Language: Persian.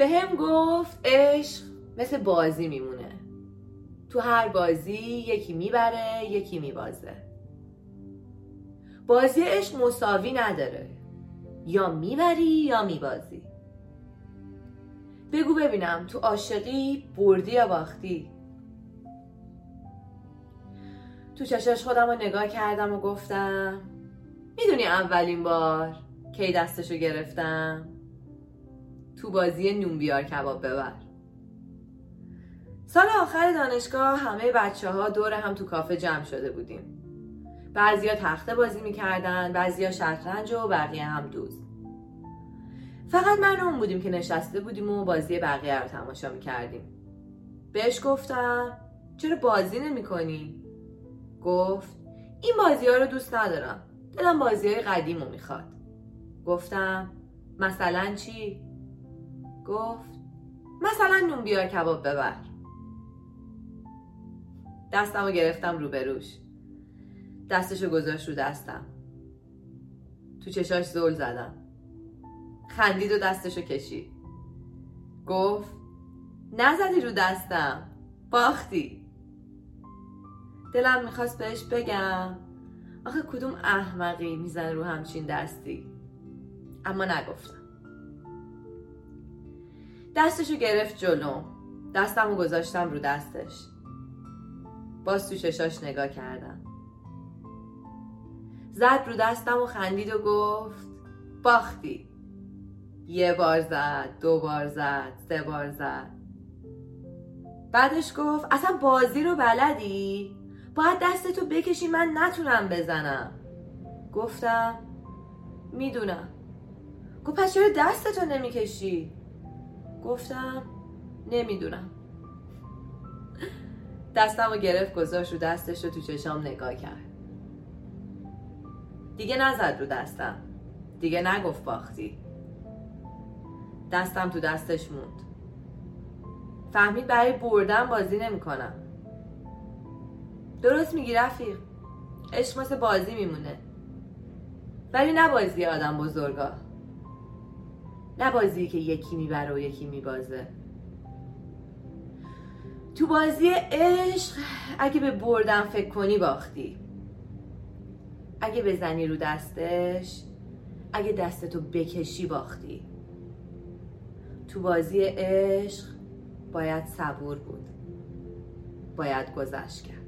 به هم گفت عشق مثل بازی میمونه. تو هر بازی یکی می‌بره یکی میبازه. بازی عشق مساوی نداره. یا می‌بری یا میبازی. بگو ببینم تو عاشقی بردی یا باختی؟ تو چشاش خودم رو نگاه کردم و گفتم می‌دونی اولین بار کی دستشو گرفتم؟ تو بازی نون بیار کباب ببر. سال آخر دانشگاه همه بچه ها دور هم تو کافه جمع شده بودیم. بعضیا تخته بازی می‌کردن بعضیا شطرنج و بقیه هم دوز فقط من اون بودیم که نشسته بودیم و بازی بقیه رو تماشا می‌کردیم. بهش گفتم چرا بازی نمی کنی؟ گفت این بازی ها رو دوست ندارم. دلم بازی های قدیم رو می‌خواد. گفتم مثلا چی؟ گفت مثلا نون بیار کباب ببر. دستم رو گرفتم روبروش دستشو گذاشت رو دستم. تو چشاش زل زدم. خندید و دستشو کشید. گفت نزدی رو دستم. باختی. دلم می‌خواست بهش بگم آخه کدوم احمقی می‌زنه رو همچین دستی؟ اما نگفتم. دستشو گرفت جلو. دستمو گذاشتم رو دستش. باز تو چشاش نگاه کردم. زد رو دستم و خندید و گفت باختی. یه بار زد دو بار زد سه بار زد. بعدش گفت اصلا بازی رو بلدی؟ باید دستتو بکشی من نتونم بزنم. گفتم می‌دونم. گفت پس چرا دستتو نمی‌کشی؟ گفتم نمی‌دونم. دستم رو گرفت گذاشت رو دستش رو تو چشام نگاه کرد. دیگه نزد رو دستم. دیگه نگفت باختی. دستم تو دستش موند. فهمید برای بردن بازی نمی‌کنم. درست میگی رفیق. عشق مثل بازی میمونه. ولی نه بازی آدم بزرگا. نه بازی که یکی می‌بره و یکی میبازه. تو بازی عشق اگه به بردن فکر کنی باختی. اگه بزنی رو دستش اگه دستتو بکشی باختی. تو بازی عشق باید صبور بود. باید گذشت کرد.